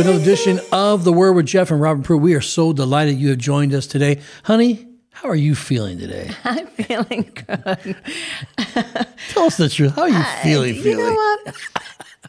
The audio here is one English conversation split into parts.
Hello, welcome to another edition of The Word with Jeff and Robert Prue. We are so delighted you have joined us today. Honey, how are you feeling today? I'm feeling good. Tell us the truth. How are you feeling? you feeling? know what?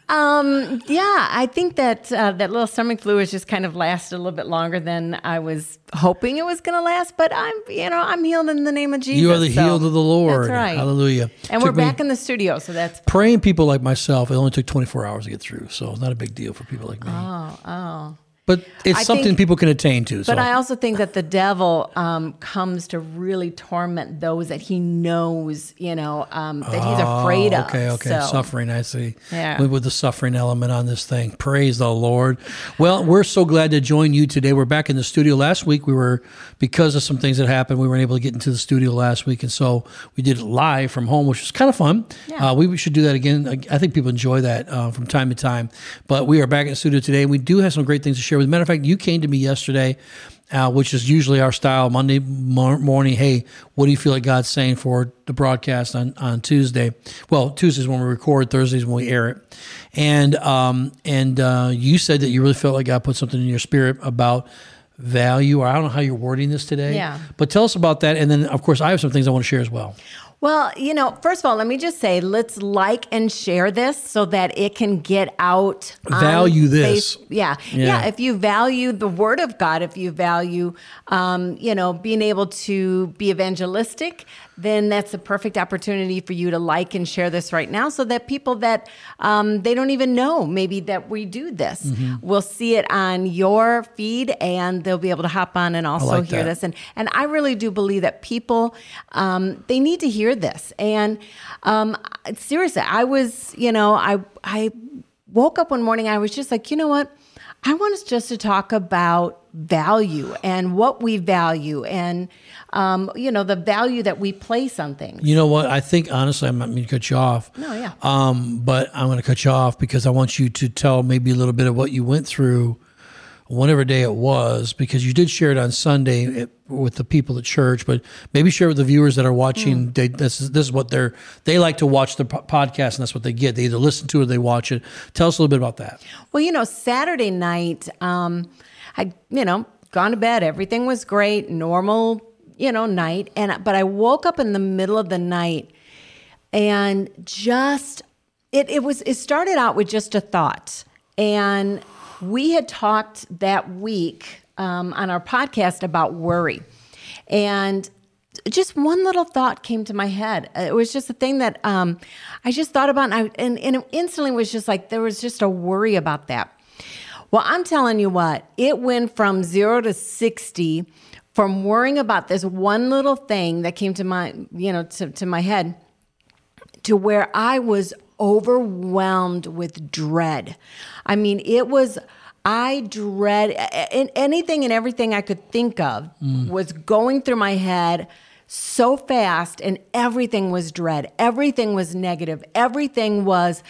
Um, yeah, I think that uh, that little stomach flu has just kind of lasted a little bit longer than I was hoping it was going to last. But I'm, you know, I'm healed in the name of Jesus. You are the so healed of the Lord. That's right. Hallelujah. And Took we're back in the studio, so that's praying people like myself. It only took 24 hours to get through, so it's not a big deal for people like me. oh oh. But it's I something think- people can attain to. So. But I also think that the devil um, comes to really torment those that he knows, you know, um, that he's afraid of. Oh, Okay, okay. So, Suffering, I see. Yeah. With, with the suffering element on this thing. Praise the Lord. Well, we're so glad to join you today. We're back in the studio. Last week, we were, because of some things that happened, we weren't able to get into the studio last week. And so we did it live from home, which was kind of fun. Yeah. Uh, we should do that again. I I think people enjoy that uh, from time to time. But we are back in the studio today. We do have some great things to share. As a matter of fact, you came to me yesterday. Uh, which is usually our style Monday mor- morning. Hey, what do you feel like God's saying for the broadcast on, on Tuesday? Well, Tuesdays when we record, Thursdays when we air it. And um, and uh, you said that you really felt like God put something in your spirit about value, or I don't know how you're wording this today. Yeah. But tell us about that. And then, of course, I have some things I want to share as well. Well, you know, first of all, let me just say, let's like and share this so that it can get out. Value this. face- yeah. Yeah. yeah, If you value the Word of God, if you value, um, you know, being able to be evangelistic, then that's a perfect opportunity for you to like and share this right now, so that people that um, they don't even know maybe that we do this Mm-hmm. will see it on your feed, and they'll be able to hop on and also like hear that. this. And and I really do believe that people um, they need to hear this. And um, seriously, I was you know I I woke up one morning. I was just like, you know what? I want us just to talk about value and what we value and um, you know the value that we place on things. You know what? I think honestly, I'm not meaning to cut you off. No, yeah. Um, but I'm going to cut you off because I want you to tell maybe a little bit of what you went through, whatever day it was, because you did share it on Sunday with the people at church. But maybe share with the viewers that are watching. Mm. They, this is this is what they're they like to watch the po- podcast, and that's what they get. They either listen to it or they watch it. Tell us a little bit about that. Well, you know, Saturday night, um, I, you know, gone to bed. Everything was great, normal, you know, night. And but I woke up in the middle of the night, and just it it was it started out with just a thought, and we had talked that week um, on our podcast about worry, and just one little thought came to my head. It was just a thing that um, I just thought about, and, I, and, and it instantly was just like there was just a worry about that. Well, I'm telling you what, it went from zero to 60 from worrying about this one little thing that came to my, you know, to, to my head to where I was overwhelmed with dread. I mean, it was, I dread a- a- anything and everything I could think of was going through my head so fast, and everything was dread. Everything was negative. Everything was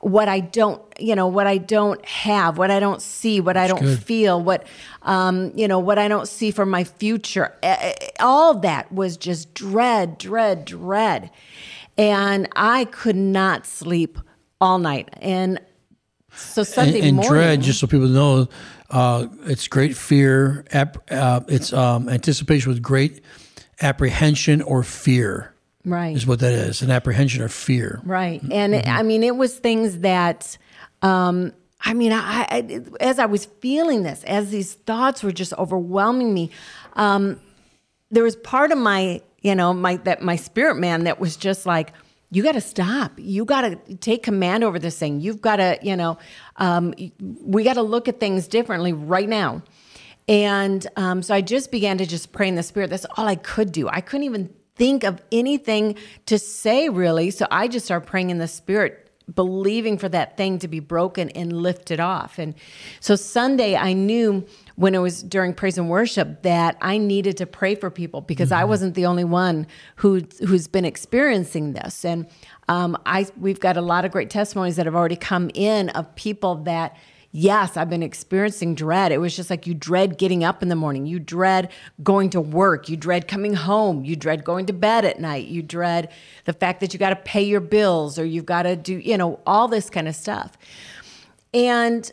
what I don't, you know, what I don't have, what I don't see, what I don't good. feel, what, um, you know, what I don't see for my future. All that was just dread, dread, dread. And I could not sleep all night. And so And, Sunday and morning. dread, just so people know, uh, it's great fear. Ap- uh, it's um, anticipation with great apprehension or fear. right. is what that is an apprehension or fear Right. And it- I mean, it was things that, um, I mean, I, I, as I was feeling this, as these thoughts were just overwhelming me, um, there was part of my, you know, my, that my spirit man that was just like, you got to stop. You got to take command over this thing. You've got to, you know, um, we got to look at things differently right now. And um, so I just began to just pray in the spirit. That's all I could do. I couldn't even think of anything to say really. So I just started praying in the spirit, believing for that thing to be broken and lifted off. And so Sunday, I knew when it was during praise and worship that I needed to pray for people because I wasn't the only one who who's been experiencing this. And um, I we've got a lot of great testimonies that have already come in of people that yes, I've been experiencing dread. It was just like you dread getting up in the morning. You dread going to work. You dread coming home. You dread going to bed at night. You dread the fact that you got to pay your bills or you've got to do, you know, all this kind of stuff. And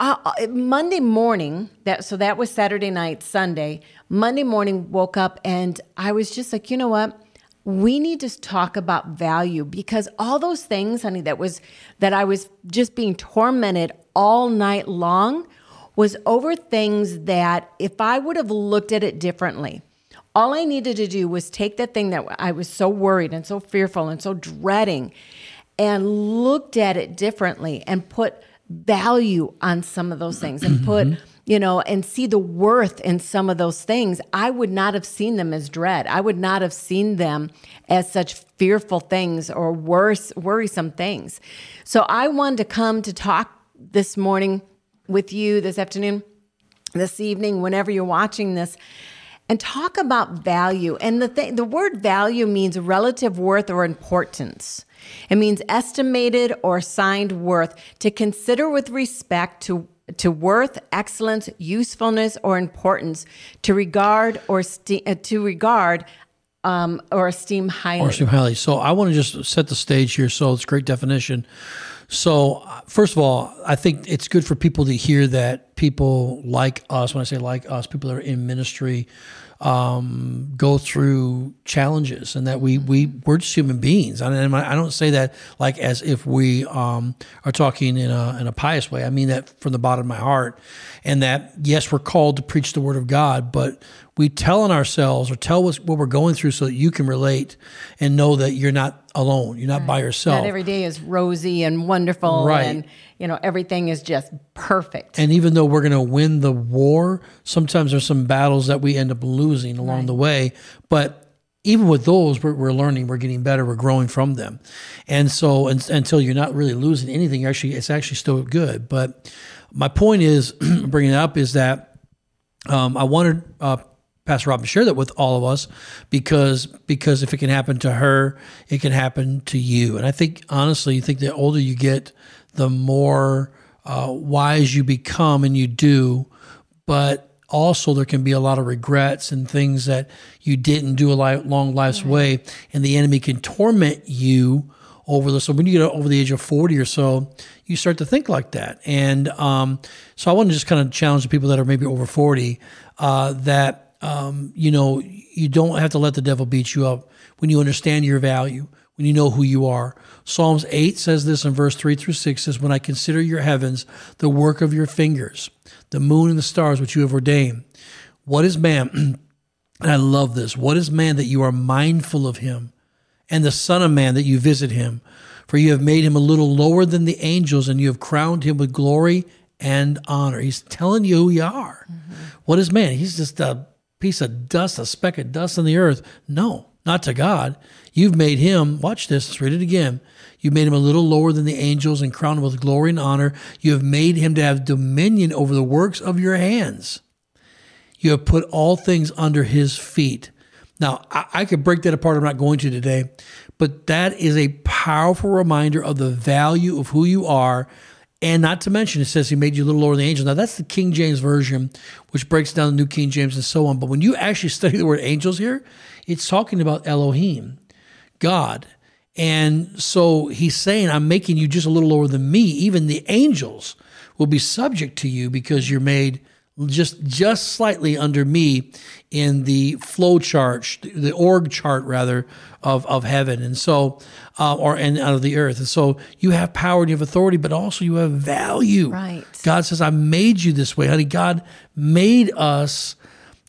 Monday morning, that so that was Saturday night, Sunday. Monday morning, woke up and I was just like, you know what? We need to talk about value because all those things, honey, that was that I was just being tormented all night long was over things that if I would have looked at it differently, all I needed to do was take that thing that I was so worried and so fearful and so dreading and looked at it differently and put value on some of those things and put Mm-hmm. you know and see the worth in some of those things i would not have seen them as dread i would not have seen them as such fearful things or worse worrisome things so i wanted to come to talk this morning with you this afternoon this evening whenever you're watching this and talk about value and the thing the word value means relative worth or importance it means estimated or assigned worth to consider with respect to to worth, excellence, usefulness, or importance, to regard or ste- uh, to regard um, or esteem highly. Or esteem highly. So I want to just set the stage here. So it's great definition. So uh, first of all, I think it's good for people to hear that people like us. When I say like us, people that are in ministry um, go through challenges, and that we we we're just human beings. And I don't say that like as if we um, are talking in a in a pious way. I mean that from the bottom of my heart, and that yes, we're called to preach the word of God, but we tell on ourselves or tell us what we're going through so that you can relate and know that you're not alone. You're not by yourself. Not every day is rosy and wonderful, Right. and you know everything is just perfect. And even though we're going to win the war, sometimes there's some battles that we end up losing along the way. But even with those, we're, we're learning, we're getting better, we're growing from them. And so un until you're not really losing anything, actually it's actually still good. But my point is, bringing it up is that um, I wanted uh, Pastor Rob to share that with all of us because because if it can happen to her, it can happen to you. And I think honestly, you think the older you get, the more uh, wise you become, and you do. But also, there can be a lot of regrets and things that you didn't do a long life's way, and the enemy can torment you over the so when you get over the age of 40 or so you start to think like that and um, so i want to just kind of challenge the people that are maybe over 40 uh, that um, you know you don't have to let the devil beat you up when you understand your value when you know who you are psalms 8 says this in verse 3 through 6 says when i consider your heavens the work of your fingers the moon and the stars which you have ordained what is man and i love this what is man that you are mindful of him and the Son of Man that you visit him. For you have made him a little lower than the angels, and you have crowned him with glory and honor. He's telling you who you are. What is man? He's just a piece of dust, a speck of dust on the earth. No, not to God. You've made him, watch this, let's read it again. You made him a little lower than the angels and crowned him with glory and honor. You have made him to have dominion over the works of your hands. You have put all things under his feet. Now, I, I could break that apart. I'm not going to today, but that is a powerful reminder of the value of who you are. And not to mention, it says he made you a little lower than angels. Now, that's the King James Version, which breaks down the New King James and so on. But when you actually study the word angels here, it's talking about Elohim, God. And so he's saying, I'm making you just a little lower than me. Even the angels will be subject to you because you're made just just slightly under me in the flow chart, the org chart rather of of heaven, and so uh, or and out of the earth, and so you have power and you have authority, but also you have value. Right. God says, "I made you this way, honey." God made us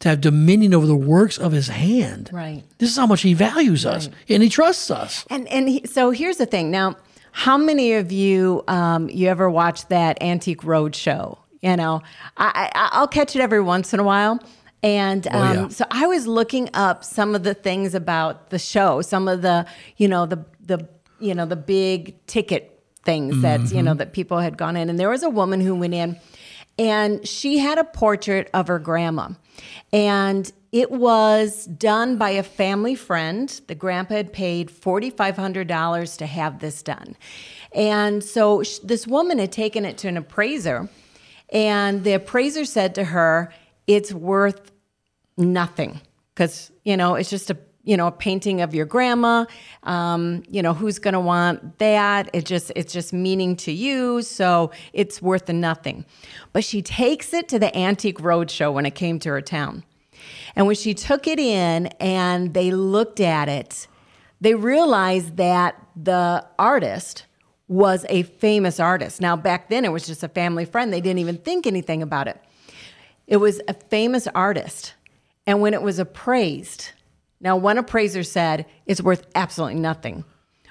to have dominion over the works of His hand. Right. This is how much He values us, and He trusts us. And and he, so here's the thing. Now, how many of you um, you ever watched that Antique Road show? You know, I, I I'll catch it every once in a while. And um, Oh, yeah. so I was looking up some of the things about the show, some of the you know the the you know the big ticket things that you know that people had gone in, and there was a woman who went in, and she had a portrait of her grandma, and it was done by a family friend. The grandpa had paid $4,500 to have this done. And so sh- this woman had taken it to an appraiser, and the appraiser said to her, It's worth nothing because, you know, it's just a you know, a painting of your grandma. Um, you know, who's going to want that? It just it's just meaning to you, so it's worth nothing. But she takes it to the antique roadshow when it came to her town. And when she took it in and they looked at it, they realized that the artist was a famous artist. Now, back then it was just a family friend. They didn't even think anything about it. It was a famous artist. And when it was appraised, now one appraiser said it's worth absolutely nothing.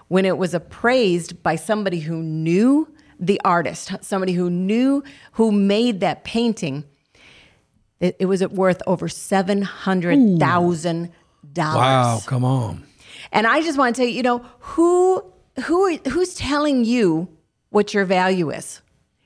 When it was appraised by somebody who knew the artist, somebody who knew who made that painting, it, it was worth over seven hundred thousand dollars. Wow, come on. And I just want to tell you, you know, who who who's telling you what your value is?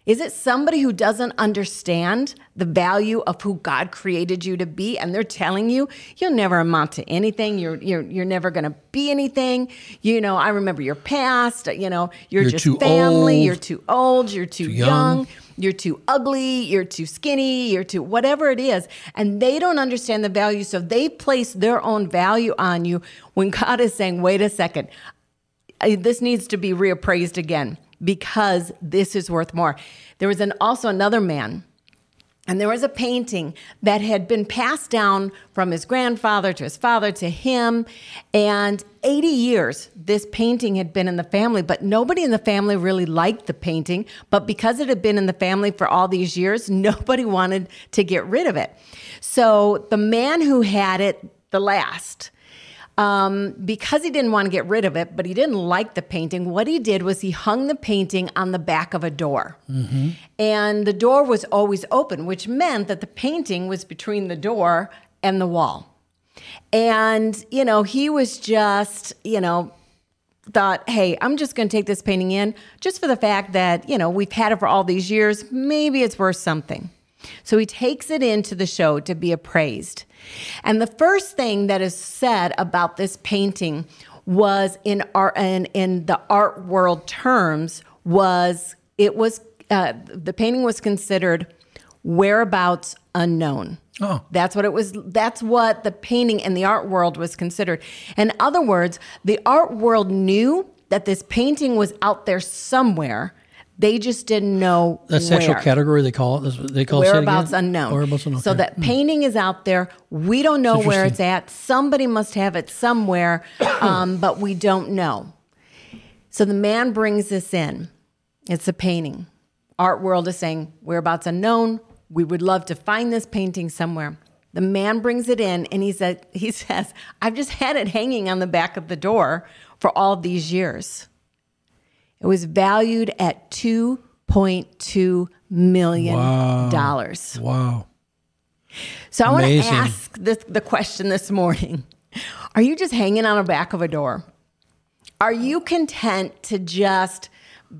Is it somebody who doesn't understand the value of who God created you to be and they're telling you you'll never amount to anything, you're you're you're never going to be anything. You know, I remember your past, you know, you're, You're just too family, old, you're too old, you're too, young. young, you're too ugly, you're too skinny, you're too whatever it is. And they don't understand the value so they place their own value on you when God is saying, "Wait a second this needs to be reappraised again because this is worth more. There was an, also another man, and there was a painting that had been passed down from his grandfather to his father to him. And 80 years, this painting had been in the family, but nobody in the family really liked the painting. But because it had been in the family for all these years, nobody wanted to get rid of it. So the man who had it the last, um, because he didn't want to get rid of it, but he didn't like the painting, what he did was he hung the painting on the back of a door. And the door was always open, which meant that the painting was between the door and the wall. And, you know, he was just, you know, thought, hey, I'm just going to take this painting in just for the fact that, you know, we've had it for all these years. Maybe it's worth something. So he takes it into the show to be appraised. And the first thing that is said about this painting was in art in, in the art world terms was it was uh, the painting was considered whereabouts unknown. Oh. That's what it was. That's what the painting in the art world was considered. In other words, the art world knew that this painting was out there somewhere. They just didn't know That's the actual category they call it. They call it it Whereabouts unknown. Whereabouts unknown. So okay. that painting is out there. We don't know where it's at. Somebody must have it somewhere, um, but we don't know. So the man brings this in. It's a painting. Art world is saying whereabouts unknown. We would love to find this painting somewhere. The man brings it in and he said he says, I've just had it hanging on the back of the door for all these years. It was valued at two point two million dollars. Wow. So I want to ask this, the question this morning: Are you just hanging on the back of a door? Are you content to just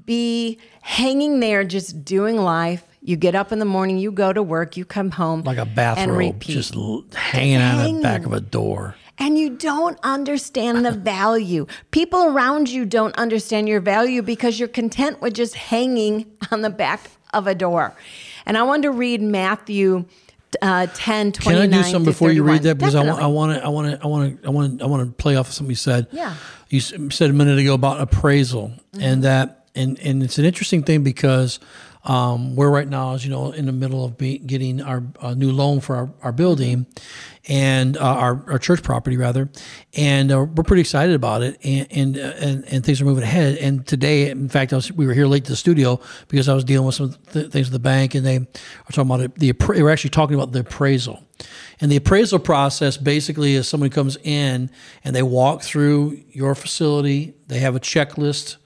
be hanging there, just doing life? You get up in the morning, you go to work, you come home Like a bathrobe just l- hanging out of the back of a door. And you don't understand the value. People around you don't understand your value because you're content with just hanging on the back of a door. And I want to read Matthew uh, 10, Can I do something before you read that? Because I want to, I want to, I want to, I want to, I want to play off of something you said. Yeah. You said a minute ago about appraisal, Mm-hmm. and that, and and it's an interesting thing because um, we're right now, as you know, in the middle of be, getting our uh, new loan for our, our building, and uh, our our church property rather, and uh, we're pretty excited about it, and and, uh, and and things are moving ahead. And today, in fact, was we were here late to the studio because I was dealing with some th- things with the bank, and they are talking about it, the they were actually talking about the appraisal. And the appraisal process basically is someone comes in and they walk through your facility. They have a checklist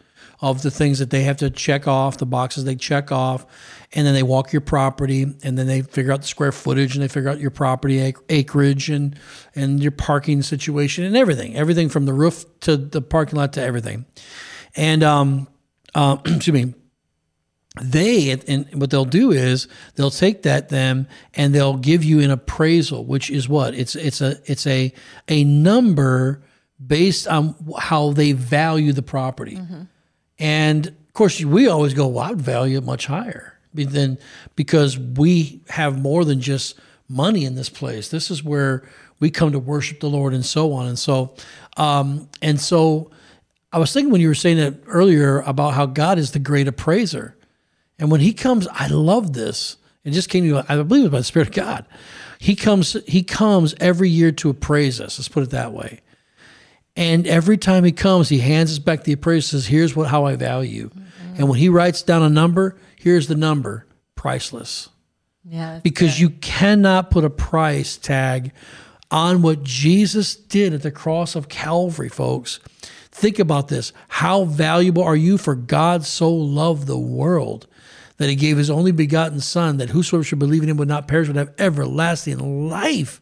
of the things that they have to check off, the boxes they check off, and then they walk your property and then they figure out the square footage and they figure out your property ac- acreage and and your parking situation and everything, everything from the roof to the parking lot to everything. And um, uh, excuse me, they and what they'll do is they'll take that them and they'll give you an appraisal which is what? It's it's a it's a a number based on how they value the property and of course we always go well i'd value it much higher then because we have more than just money in this place this is where We come to worship the Lord and so on. And so, um, and so I was thinking when you were saying that earlier about how God is the great appraiser. And when he comes, I love this. It just came to me, I believe it by the Spirit of God. He comes, he comes every year to appraise us. Let's put it that way. And every time he comes, he hands us back the appraisal, says, Here's what how I value you. Mm-hmm. And when he writes down a number, here's the number, priceless. Yeah. Because good. you cannot put a price tag on what Jesus did at the cross of Calvary, folks. Think about this. How valuable are you for God so loved the world that he gave his only begotten Son, that whosoever should believe in him would not perish, but have everlasting life?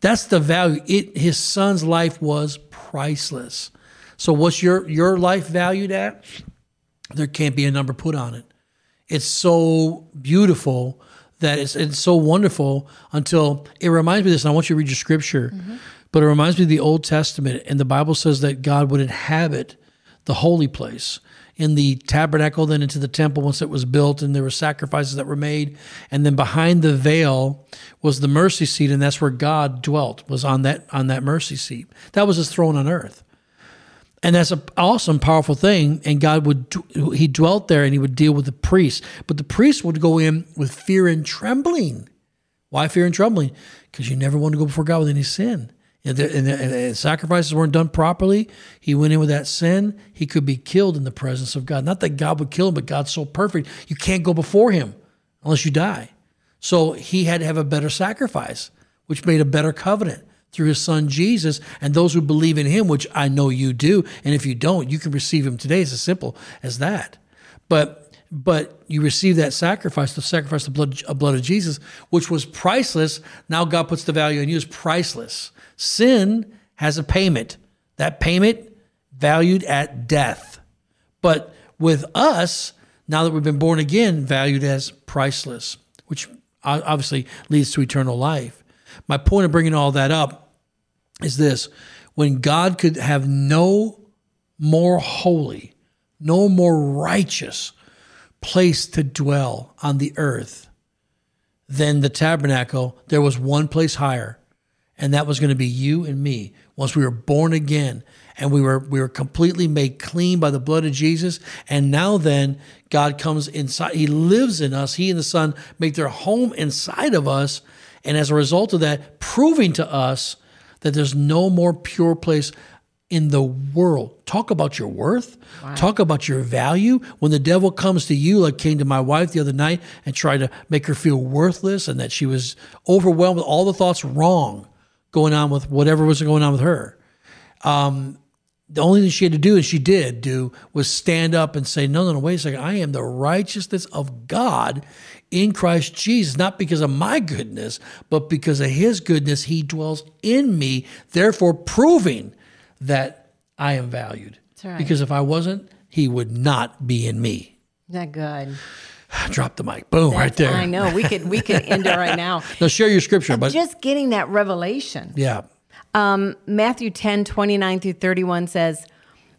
That's the value. It, his son's life was priceless. So what's your, your life valued at? There can't be a number put on it. It's so beautiful that it's, it's so wonderful until it reminds me of this. And I want you to read your scripture, mm-hmm. but it reminds me of the Old Testament. And the Bible says that God would inhabit the holy place in the tabernacle, then into the temple once it was built, and there were sacrifices that were made. And then behind the veil was the mercy seat, and that's where God dwelt, was on that on that mercy seat. That was his throne on earth. And that's an awesome, powerful thing. And God would, he dwelt there and he would deal with the priests. But the priests would go in with fear and trembling. Why fear and trembling? Because you never want to go before God with any sin. And, the, and, the, and sacrifices weren't done properly. He went in with that sin. He could be killed in the presence of God. Not that God would kill him, but God's so perfect, you can't go before him unless you die. So he had to have a better sacrifice, which made a better covenant through his son Jesus and those who believe in him, which I know you do. And if you don't, you can receive him today. It's as simple as that. But but you receive that sacrifice, the sacrifice of blood, of blood of Jesus, which was priceless. Now God puts the value on you as priceless. Sin has a payment. That payment valued at death. But with us, now that we've been born again, valued as priceless, which obviously leads to eternal life. My point of bringing all that up is this when God could have no more holy, no more righteous place to dwell on the earth than the tabernacle, there was one place higher, and that was going to be you and me once we were born again and we were we were completely made clean by the blood of Jesus and now then God comes inside he lives in us he and the son make their home inside of us and as a result of that, proving to us that there's no more pure place in the world. Talk about your worth. Wow. Talk about your value. When the devil comes to you, like came to my wife the other night and tried to make her feel worthless and that she was overwhelmed with all the thoughts wrong going on with whatever was going on with her. Um, the only thing she had to do, and she did do, was stand up and say, No, no, no, wait a second. I am the righteousness of God in Christ Jesus, not because of my goodness, but because of his goodness, he dwells in me, therefore proving that I am valued. Right. Because if I wasn't, he would not be in me. That good. Drop the mic. Boom, That's, right there. I know. We could we could end it right now. now share your scripture, but just getting that revelation. Yeah. Um, Matthew 10, 29 through 31 says,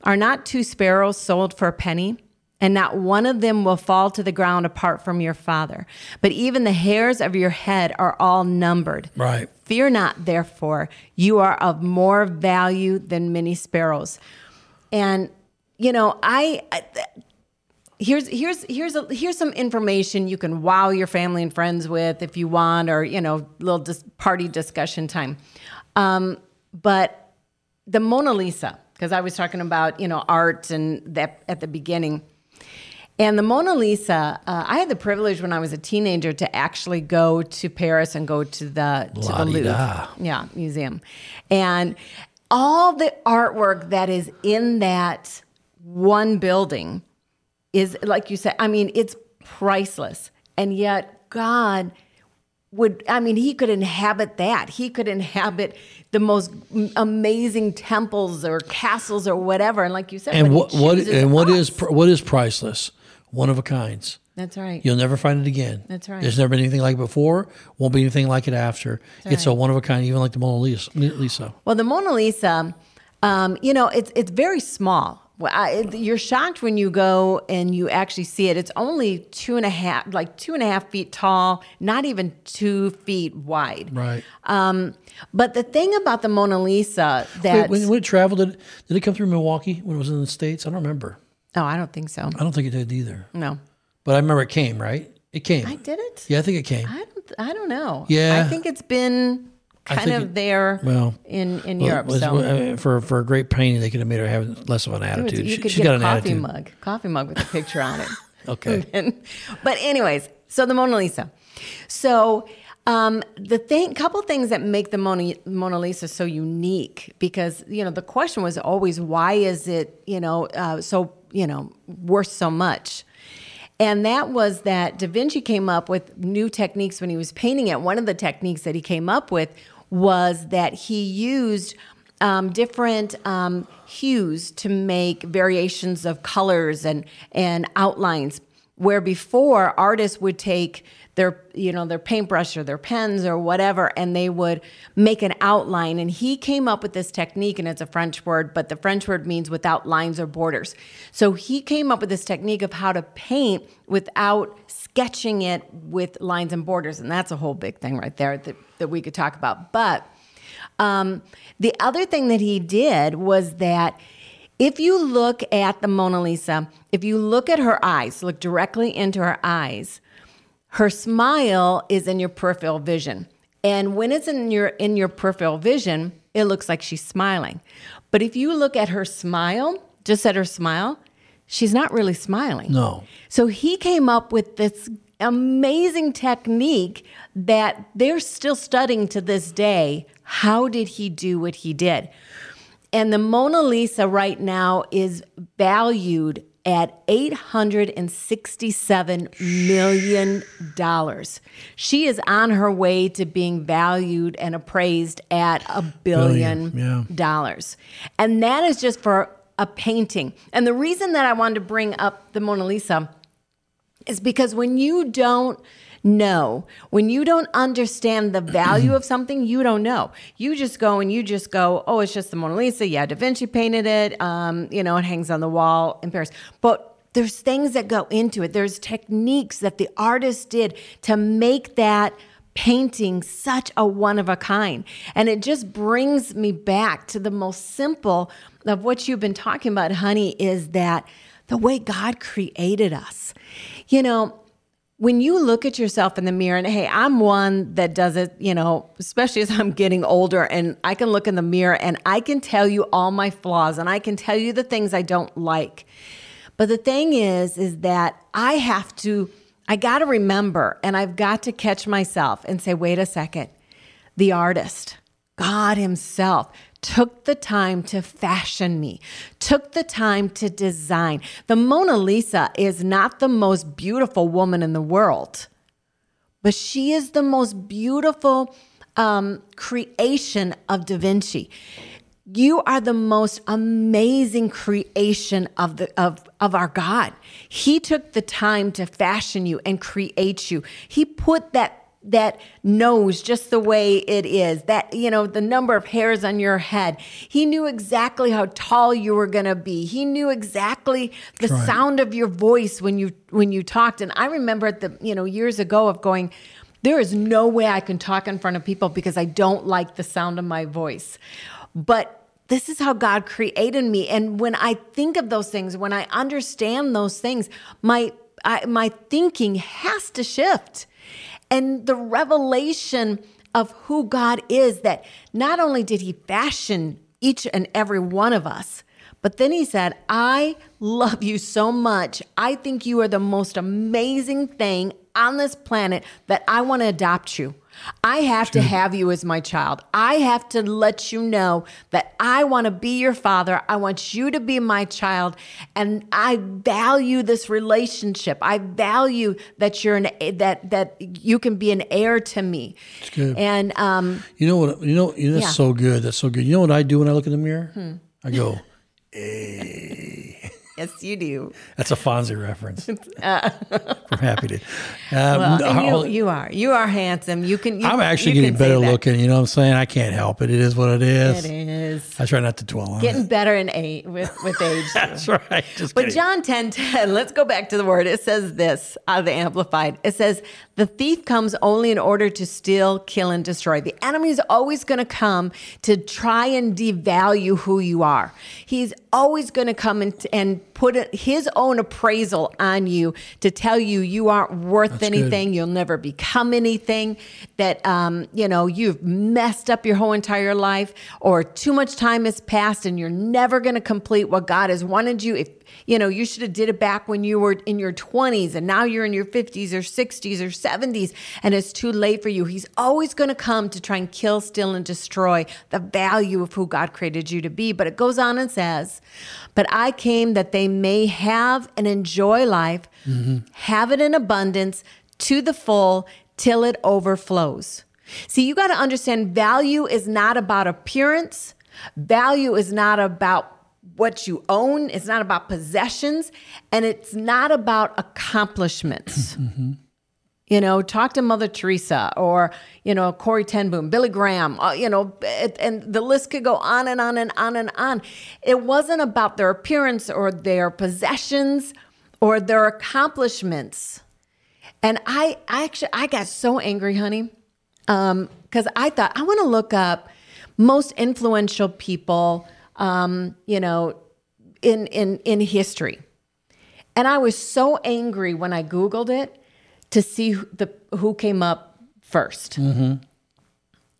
Are not two sparrows sold for a penny? and not one of them will fall to the ground apart from your father. But even the hairs of your head are all numbered. Right. Fear not, therefore, you are of more value than many sparrows. And you know, I, I here's here's here's a, here's some information you can wow your family and friends with if you want, or you know, little dis- party discussion time. Um, but the Mona Lisa, because I was talking about you know art and that at the beginning. And the Mona Lisa, uh, I had the privilege when I was a teenager to actually go to Paris and go to the to the Louvre, yeah, museum, and all the artwork that is in that one building is like you said. I mean, it's priceless, and yet God would i mean he could inhabit that he could inhabit the most amazing temples or castles or whatever and like you said and what what and what is what is priceless one of a kinds. That's right. You'll never find it again. That's right. There's never been anything like it before. Won't be anything like it after. That's it's right. a one of a kind, even like the Mona Lisa. Well, the Mona Lisa, um, you know, it's it's very small, Well, I, you're shocked when you go and you actually see it. It's only two and a half, like two and a half feet tall, not even two feet wide. Right. Um, but the thing about the Mona Lisa that Wait, when, when it traveled, did, did it come through Milwaukee when it was in the States? I don't remember. oh, I don't think so. I don't think it did either. No, But I remember it came, right? It came. I did it. yeah, I think it came. I don't. I don't know. Yeah. I think it's been kind of it- there well, in in Well, Europe. was- so uh, for for a great painting, they could have made her have less of an attitude. you She, could she's get got a coffee attitude. mug, coffee mug with a picture on it. Okay. And- but anyways, so the Mona Lisa. So um, the thing, couple things that make the Mona, Mona Lisa so unique, because you know the question was always why is it you know uh, so you know worth so much. And that was that Da Vinci came up with new techniques when he was painting it. One of the techniques that he came up with was that he used um, different um, hues to make variations of colors and and outlines. Where before artists would take their you know their paintbrush or their pens or whatever, and they would make an outline. And he came up with this technique, and it's a French word, but the French word means without lines or borders. So he came up with this technique of how to paint without sketching it with lines and borders, and that's a whole big thing right there that, that we could talk about. But um, the other thing that he did was that if you look at the Mona Lisa, if you look at her eyes, look directly into her eyes, her smile is in your peripheral vision. And when it's in your in your peripheral vision, it looks like she's smiling. But if you look at her smile, just at her smile, she's not really smiling. No. So he came up with this amazing technique that they're still studying to this day. How did he do what he did? And the Mona Lisa right now is valued at $867 million. She is on her way to being valued and appraised at a billion Billion, yeah. dollars. And that is just for a painting. And the reason that I wanted to bring up the Mona Lisa is because when you don't know, when you don't understand the value of something, you don't know. You just go and you just go, oh, it's just the Mona Lisa. Yeah, Da Vinci painted it. Um, you know, it hangs on the wall in Paris. But there's things that go into it. There's techniques that the artist did to make that painting such a one of a kind. And it just brings me back to the most simple of what you've been talking about, honey, is that the way God created us. You know, when you look at yourself in the mirror, and hey, I'm one that does it, you know, especially as I'm getting older, and I can look in the mirror and I can tell you all my flaws and I can tell you the things I don't like. But the thing is, is that I have to, I got to remember and I've got to catch myself and say, wait a second, the artist, God Himself, took the time to fashion me, took the time to design. The Mona Lisa is not the most beautiful woman in the world, but she is the most beautiful um, creation of Da Vinci. You are the most amazing creation of the of of our God. He took the time to fashion you and create you. He put that that knows just the way it is that you know the number of hairs on your head he knew exactly how tall you were going to be he knew exactly the right. sound of your voice when you when you talked and i remember at the you know years ago of going there is no way i can talk in front of people because i don't like the sound of my voice but this is how God created me. And when I think of those things, when I understand those things, my I, my thinking has to shift. And the revelation of who God is that not only did he fashion each and every one of us, but then he said, I love you so much. I think you are the most amazing thing on this planet that I want to adopt you. I have to have you as my child. I have to let you know that I want to be your father. I want you to be my child. And I value this relationship. I value that you're an that that you can be an heir to me. That's good. And um You know what? You know, that's Yeah. Hmm. so good. That's so good. You know what I do when I look in the mirror? I go, Yes, you do. That's a Fonzie reference. Uh. from Happy Days. Uh, Well, you, you are. You are handsome. You can. You, I'm actually getting better looking. You know what I'm saying? I can't help it. It is what it is. It is. I try not to dwell on Getting it. better in age with, with age. That's right. Just But kidding. John 10 10, let's go back to the word. It says this out of the Amplified. It says, The thief comes only in order to steal, kill, and destroy. The enemy is always going to come to try and devalue who you are. He's always going to come and, and put it, his own appraisal on you to tell you you aren't worth good. anything, you'll never become anything, that, um, you know, you've messed up your whole entire life, or too much time has passed and you're never going to complete what God has wanted you. If you know, you should have did it back when you were in your 20s and now you're in your 50s or 60s or 70s and it's too late for you. He's always going to come to try and kill, steal and destroy the value of who God created you to be. But it goes on and says, "But I came that they may have and enjoy life, have it in abundance to the full till it overflows." See, you got to understand value is not about appearance. Value is not about what you own. It's not about possessions and it's not about accomplishments. Mm-hmm. You know, talk to Mother Teresa or, you know, Corrie ten Boom, Billy Graham, uh, you know, and the list could go on and on and on and on. It wasn't about their appearance or their possessions or their accomplishments. And I, I actually, I got so angry, honey, because I thought I want to look up most influential people, um, you know, in in in history. And I was so angry when I Googled it to see who, the who came up 1st mm-hmm.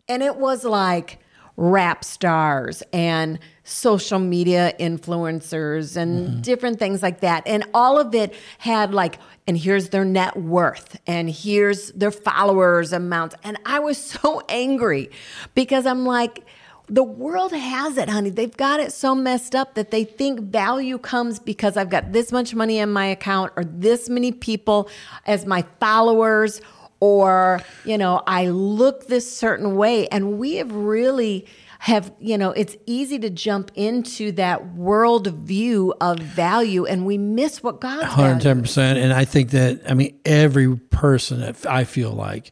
And it was like rap stars and social media influencers and mm-hmm. different things like that. And all of it had like, and here's their net worth and here's their followers amounts. And I was so angry because I'm like, the world has it, honey. They've got it so messed up that they think value comes because I've got this much money in my account or this many people as my followers or, you know, I look this certain way. And we have really have, you know, it's easy to jump into that world view of value and we miss what god 110%. And I think that, I mean, every person, I feel like,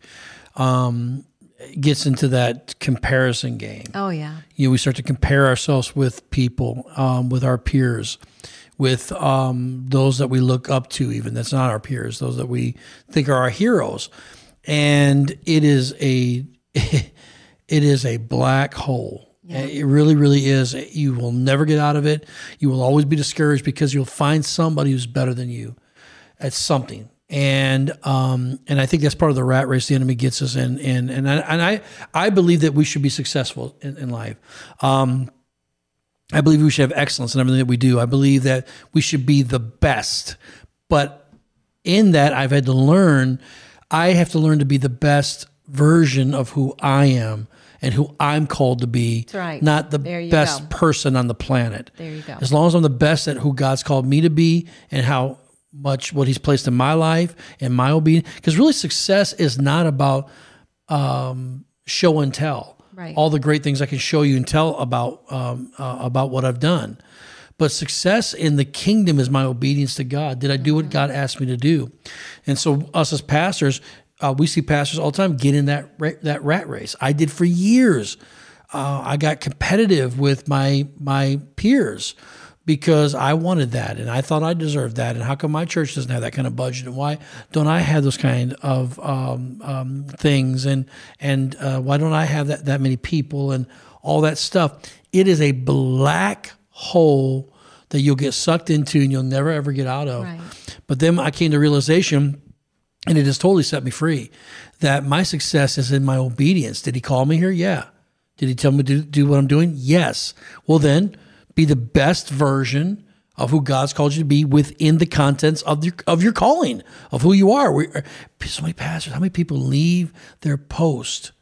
um, gets into that comparison game. Oh, yeah. you know, we start to compare ourselves with people, um, with our peers, with um, those that we look up to, even that's not our peers, those that we think are our heroes, and it is a it is a black hole. It really, really is. You will never get out of it. You will always be discouraged because you'll find somebody who's better than you at something. And um, and I think that's part of the rat race the enemy gets us in. And and I, and I I believe that we should be successful in, in life. Um, I believe we should have excellence in everything that we do. I believe that we should be the best. But in that, I've had to learn. I have to learn to be the best version of who I am and who I'm called to be. That's right. Not the best go. person on the planet. There you go. As long as I'm the best at who God's called me to be and how much what He's placed in my life and my obedience. Because really, success is not about um, show and tell. Right. All the great things I can show you and tell about um, uh, about what I've done. But success in the kingdom is my obedience to God. Did I do what God asked me to do? And so, us as pastors, uh, we see pastors all the time get in that ra- that rat race. I did for years. Uh, I got competitive with my my peers because I wanted that and I thought I deserved that. And how come my church doesn't have that kind of budget? And why don't I have those kind of um, um, things? And and uh, why don't I have that that many people and all that stuff? It is a black hole that you'll get sucked into and you'll never ever get out of. Right. But then I came to realization, and it has totally set me free, that my success is in my obedience. Did he call me here? Yeah. Did he tell me to do what I'm doing? Yes. Well, then be the best version of who God's called you to be within the contents of your of your calling of who you are. We, er, so many pastors, how many people leave their post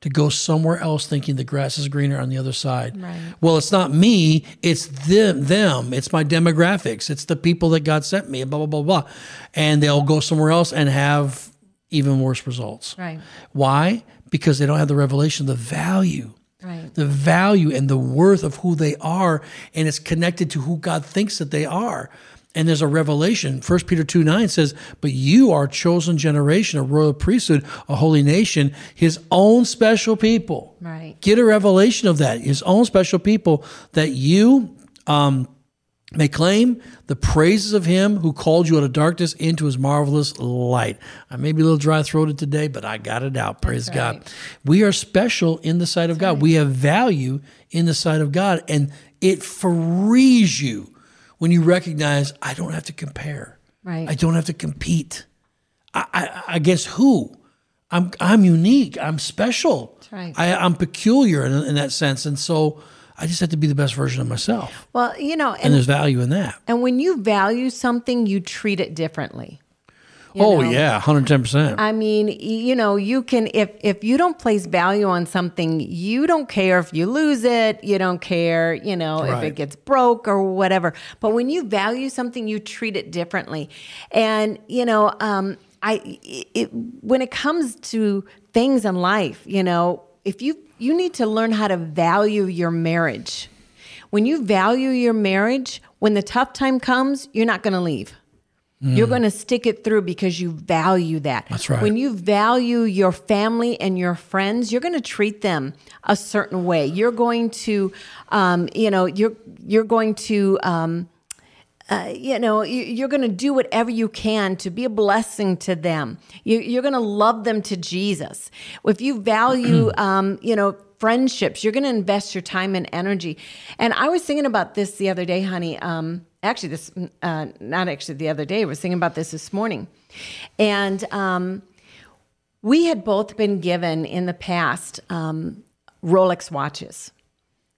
to go somewhere else thinking the grass is greener on the other side? Right. Well, it's not me. It's them. Them. It's my demographics. It's the people that God sent me. Blah blah blah blah, and they'll go somewhere else and have even worse results. Right. Why? Because they don't have the revelation, the value Right. the value and the worth of who they are, and it's connected to who God thinks that they are. and there's a revelation. First Peter 2 9 says, But you are a chosen generation, a royal priesthood, a holy nation, his own special people. Right. Get a revelation of that. His own special people that you um, may claim the praises of him who called you out of darkness into his marvelous light. I may be a little dry throated today, but I got it out. Praise That's God. We are special in the sight of God. We have value in the sight of God, and it frees you when you recognize I don't have to compare. Right. I don't have to compete. I, I, against who? I'm I'm unique. I'm special. Right. I, I'm peculiar in, in that sense, and so I just have to be the best version of myself. Well, you know, And and, there's value in that. and when you value something, you treat it differently. You oh know? yeah, 110. percent I mean, you know, you can if if you don't place value on something, you don't care if you lose it, you don't care, you know, if it gets broke or whatever. But when you value something, you treat it differently. And you know, um, I it, when it comes to things in life, you know, if you you need to learn how to value your marriage. When you value your marriage, when the tough time comes, you're not going to leave. You're going to stick it through because you value that. That's right. When you value your family and your friends, you're going to treat them a certain way. You're going to, um, you know, you're you're going to. Um, uh, you know, you- you're going to do whatever you can to be a blessing to them. You, you're going to love them to Jesus. If you value, um, you know, friendships, you're going to invest your time and energy. And I was thinking about this the other day, honey. Um, actually, this, uh, not actually the other day, I was thinking about this this morning. And um, we had both been given in the past um, Rolex watches.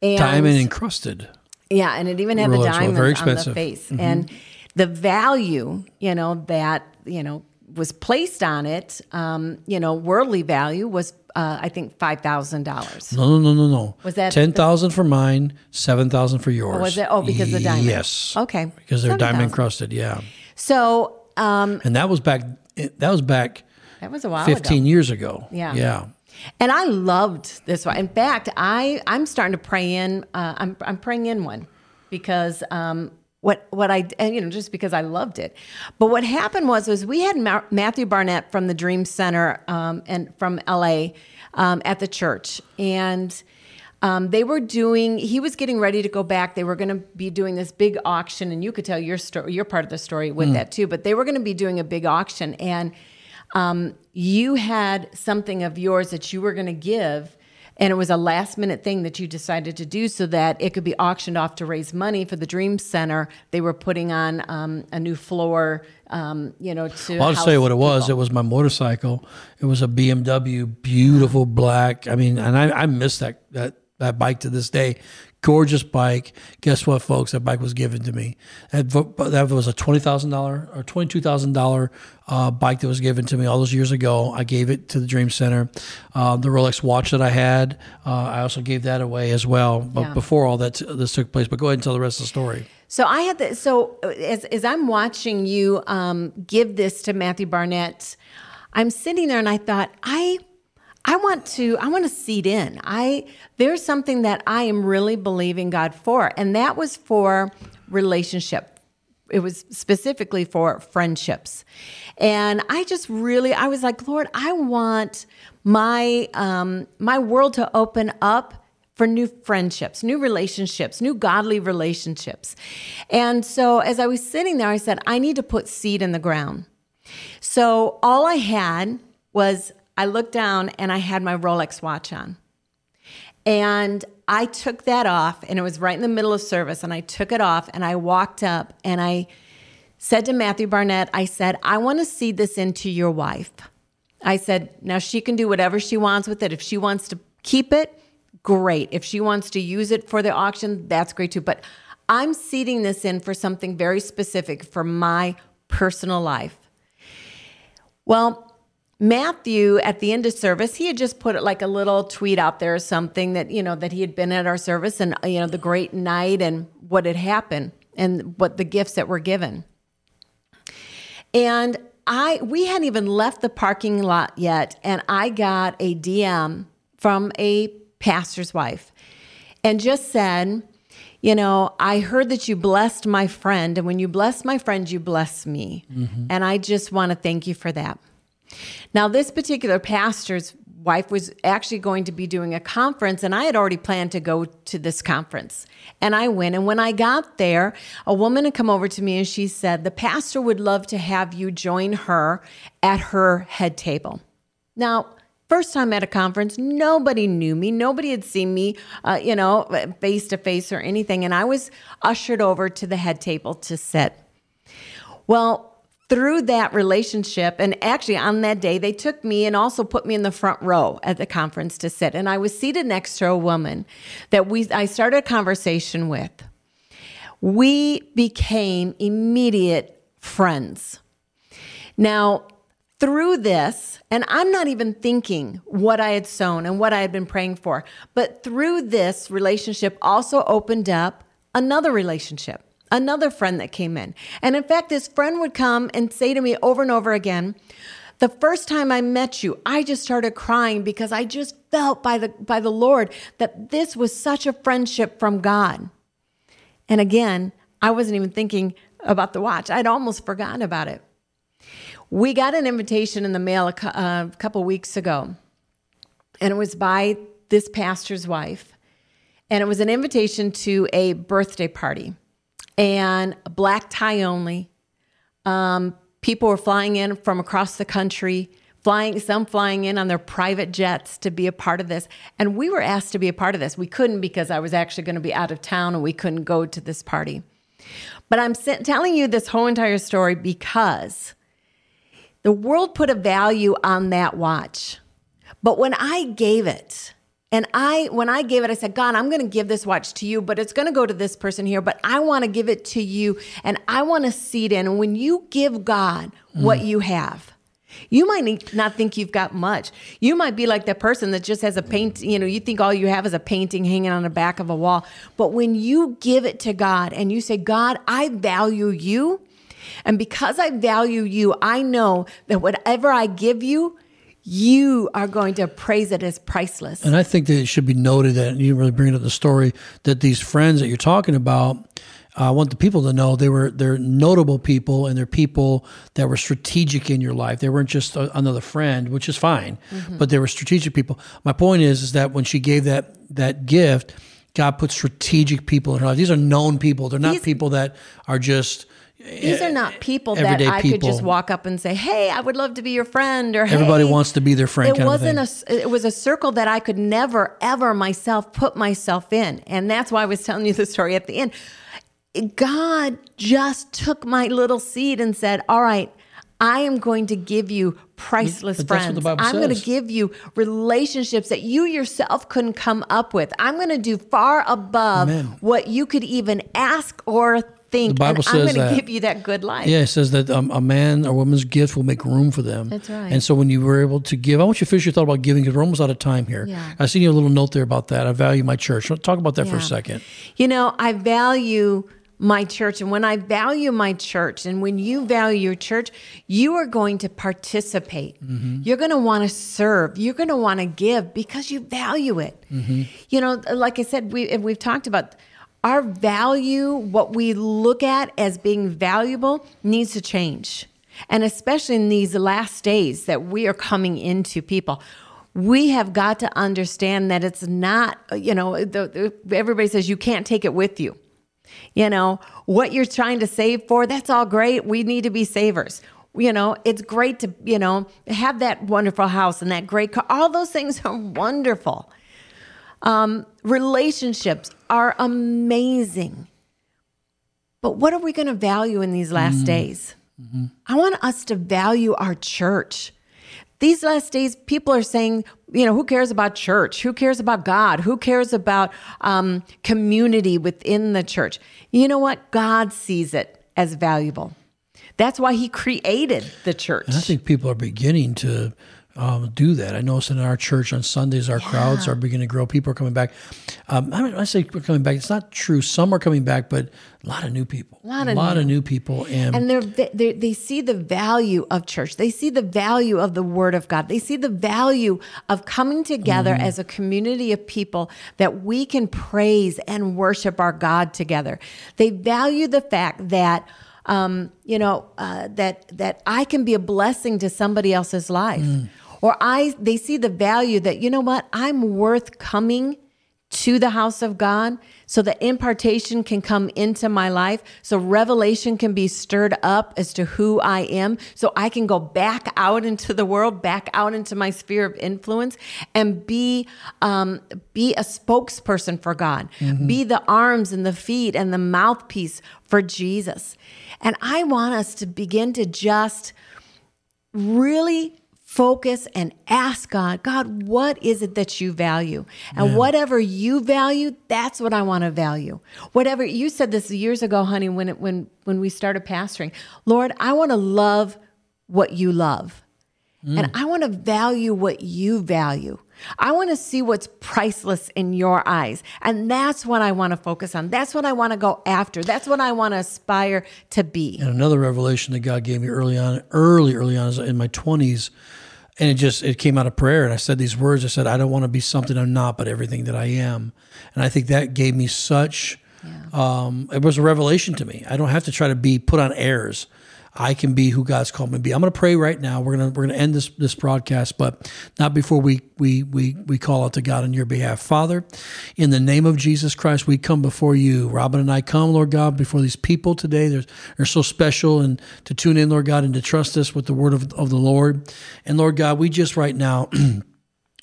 And Diamond encrusted. Yeah, and it even had Rolex the diamonds on the expensive. Mm-hmm. face, and the value, you know, that you know was placed on it, um, you know, worldly value was, uh, I think, five thousand dollars. No, no, no, no, no. Was that ten thousand for mine, seven thousand for yours? was it? Oh, because the diamond. Yes. Okay. Because they're diamond 7,000. encrusted. Yeah, So um, and that was back. That was back that was a while fifteen ago. years ago. Yeah. Yeah. And I loved this one. In fact, I I'm starting to pray in. Uh, I'm I'm praying in one because um, what what I and you know just because I loved it. But what happened was was we had Ma- Matthew Barnett from the Dream Center um, and from LA um, at the church and. Um, they were doing. He was getting ready to go back. They were going to be doing this big auction, and you could tell your story, your part of the story with that too. But they were going to be doing a big auction, and um, you had something of yours that you were going to give, and it was a last minute thing that you decided to do so that it could be auctioned off to raise money for the Dream Center. They were putting on um, a new floor, um, you know, to. Well, I'll just tell you what it was. It was my motorcycle. It was a BMW, beautiful black. I mean, and I, I miss that that that bike to this day. Gorgeous bike. Guess what, folks? That bike was given to me. That, that was a twenty thousand dollar or twenty two thousand dollar uh, bike that was given to me all those years ago. I gave it to the Dream Center. Uh, the Rolex watch that I had, uh, I also gave that away as well. But Yeah. before all that this took place, but go ahead and tell the rest of the story. So I had the so uh, as as I'm watching you um, give this to Matthew Barnett, I'm sitting there and I thought I I want to I want to seed in. I there's something that I am really believing God for, and that was for relationship. It was specifically for friendships, and I just really I was like, Lord, I want my um, my world to open up for new friendships, new relationships, new godly relationships. And so as I was sitting there, I said, I need to put seed in the ground. So all I had was I looked down and I had my Rolex watch on. And I took that off, and it was right in the middle of service. And I took it off and I walked up and I said to Matthew Barnett, I said, I want to seed this into your wife. I said, now she can do whatever she wants with it. If she wants to keep it, great. If she wants to use it for the auction, that's great too. But I'm seeding this in for something very specific for my personal life. Well, Matthew, at the end of service, he had just put like a little tweet out there or something that, you know, that he had been at our service and, you know, the great night and what had happened and what the gifts that were given. And I, we hadn't even left the parking lot yet. And I got a DM from a pastor's wife and just said, you know, I heard that you blessed my friend. And when you bless my friend, you bless me. Mm-hmm. And I just want to thank you for that. Now, this particular pastor's wife was actually going to be doing a conference, and I had already planned to go to this conference. And I went. And when I got there, a woman had come over to me and she said, The pastor would love to have you join her at her head table. Now, First time at a conference, nobody knew me. Nobody had seen me, uh, you know, face to face or anything. And I was ushered over to the head table to sit. Well, through that relationship, and actually on that day, they took me and also put me in the front row at the conference to sit. And I was seated next to a woman that we I started a conversation with. We became immediate friends. Now, through this, and I'm not even thinking what I had sown and what I had been praying for, but through this relationship also opened up another relationship, another friend that came in. And in fact, this friend would come and say to me over and over again, the first time I met you, I just started crying because I just felt by the by the Lord that this was such a friendship from God. And again, I wasn't even thinking about the watch. I'd almost forgotten about it. We got an invitation in the mail a, uh, a couple weeks ago, and it was by this pastor's wife. And it was an invitation to a birthday party and black tie only. Um, people were flying in from across the country, flying some flying in on their private jets to be a part of this. And we were asked to be a part of this. We couldn't because I was actually going to be out of town and we couldn't go to this party. But I'm telling you this whole entire story because the world put a value on that watch. But when I gave it, and I, when I gave it, I said, God, I'm going to give this watch to you, but it's going to go to this person here, but I want to give it to you and I want to see it in. And when you give God mm. what you have, you might not think you've got much. You might be like that person that just has a paint, you know, you think all you have is a painting hanging on the back of a wall. But when you give it to God and you say, God, I value you, and because I value you, I know that whatever I give you, you are going to praise it as priceless. And I think that it should be noted that you really bring up the story that these friends that you're talking about. I want the people to know they were they're notable people and they're people that were strategic in your life. They weren't just a, another friend, which is fine, mm-hmm. but they were strategic people. My point is is that when she gave that that gift, God put strategic people in her life. These are known people. They're not These, people that are just these are not people that I people. could just walk up and say, "Hey, I would love to be your friend." Or everybody hey. wants to be their friend. It wasn't a. It was a circle that I could never, ever myself put myself in, and that's why I was telling you the story at the end. God just took my little seed and said, "All right, I am going to give you priceless friends. I'm going to give you relationships that you yourself couldn't come up with. I'm going to do far above Amen. what you could even ask or think, the Bible says I'm going to give you that good life. Yeah, it says that um, a man or woman's gift will make room for them. That's right. And so when you were able to give, I want you to finish your thought about giving because we're almost out of time here. Yeah. I see you a little note there about that. I value my church. Talk about that yeah. for a second. You know, I value my church. And when I value my church, and when you value your church, you are going to participate. Mm-hmm. You're going to want to serve. You're going to want to give because you value it. Mm-hmm. You know, like I said, we we've talked about our value, what we look at as being valuable, needs to change. And especially in these last days that we are coming into people, we have got to understand that it's not, you know, the, the, everybody says you can't take it with you. You know, what you're trying to save for, that's all great. We need to be savers. You know, it's great to, you know, have that wonderful house and that great car. All those things are wonderful. Um, relationships are amazing. But what are we going to value in these last mm-hmm. days? Mm-hmm. I want us to value our church. These last days, people are saying, you know, who cares about church? Who cares about God? Who cares about um, community within the church? You know what? God sees it as valuable. That's why He created the church. And I think people are beginning to um, do that. I noticed in our church on Sundays, our crowds are beginning to grow. People are coming back. Um, I, mean, I say we're coming back. It's not true. Some are coming back, but a lot of new people. A lot of lot new. of new people, and, and they're, they they see the value of church they see the value of the word of god they see the value of coming together Mm-hmm. as a community of people that we can praise and worship our god together they value the fact that um, you know uh, that that i can be a blessing to somebody else's life Mm. Or i they see the value that you know what? I'm worth coming to the house of God so that impartation can come into my life, so revelation can be stirred up as to who I am, so I can go back out into the world, back out into my sphere of influence, and be um, be a spokesperson for God, be the arms and the feet and the mouthpiece for Jesus. And I want us to begin to just really focus and ask God, God, what is it that you value? And whatever you value, that's what I want to value. Whatever you said this years ago, honey, when it, when when we started pastoring. Lord, I want to love what you love. And mm. I want to value what you value. I want to see what's priceless in your eyes. And that's what I want to focus on. That's what I want to go after. That's what I want to aspire to be. and another revelation that God gave me early on, early, early on, is in my twenties, and it just it came out of prayer. And I said these words. I said, "I don't want to be something I'm not, but everything that I am." And I think that gave me such. Um, it was a revelation to me. I don't have to try to be put on airs. I can be who God's called me to be. I'm going to pray right now. We're going to we're going to end this this broadcast, but not before we we we we call out to God on your behalf, Father. In the name of Jesus Christ, we come before you. Robin and I come, Lord God, before these people today. They're they're so special, and to tune in, Lord God, and to trust us with the word of of the Lord. And Lord God, we just right now.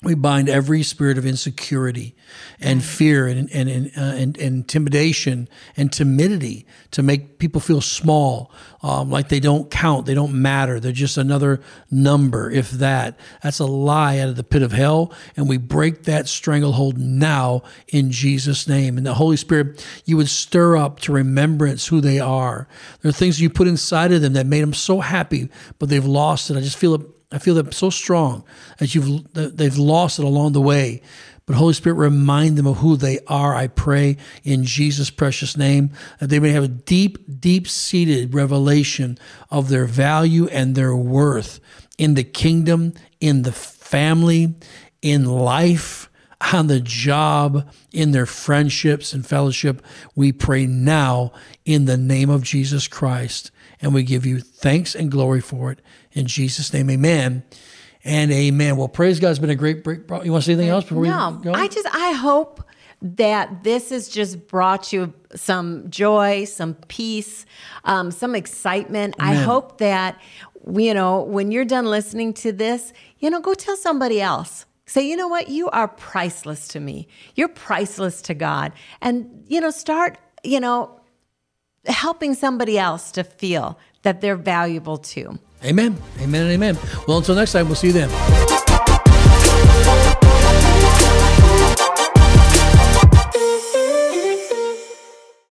We bind every spirit of insecurity and fear and, and, and, uh, and, and intimidation and timidity to make people feel small, um, like they don't count, they don't matter, they're just another number, if that. That's a lie out of the pit of hell. And we break that stranglehold now in Jesus' name. And the Holy Spirit, you would stir up to remembrance who they are. There are things you put inside of them that made them so happy, but they've lost it. I just feel it I feel that so strong that you've that they've lost it along the way. But Holy Spirit, remind them of who they are. I pray in Jesus' precious name that they may have a deep, deep seated revelation of their value and their worth in the kingdom, in the family, in life, on the job, in their friendships and fellowship. We pray now in the name of Jesus Christ. And we give you thanks and glory for it. In Jesus' name, amen and amen. Well, praise God. It's been a great break. You want to say anything else before No, we go? I just I hope that this has just brought you some joy, some peace, um, some excitement. I hope that you know when you're done listening to this, you know, go tell somebody else. Say, you know what, you are priceless to me. You're priceless to God, and you know, start you know helping somebody else to feel that they're valuable too. amen. Amen and amen. Well, until next time, we'll see you then.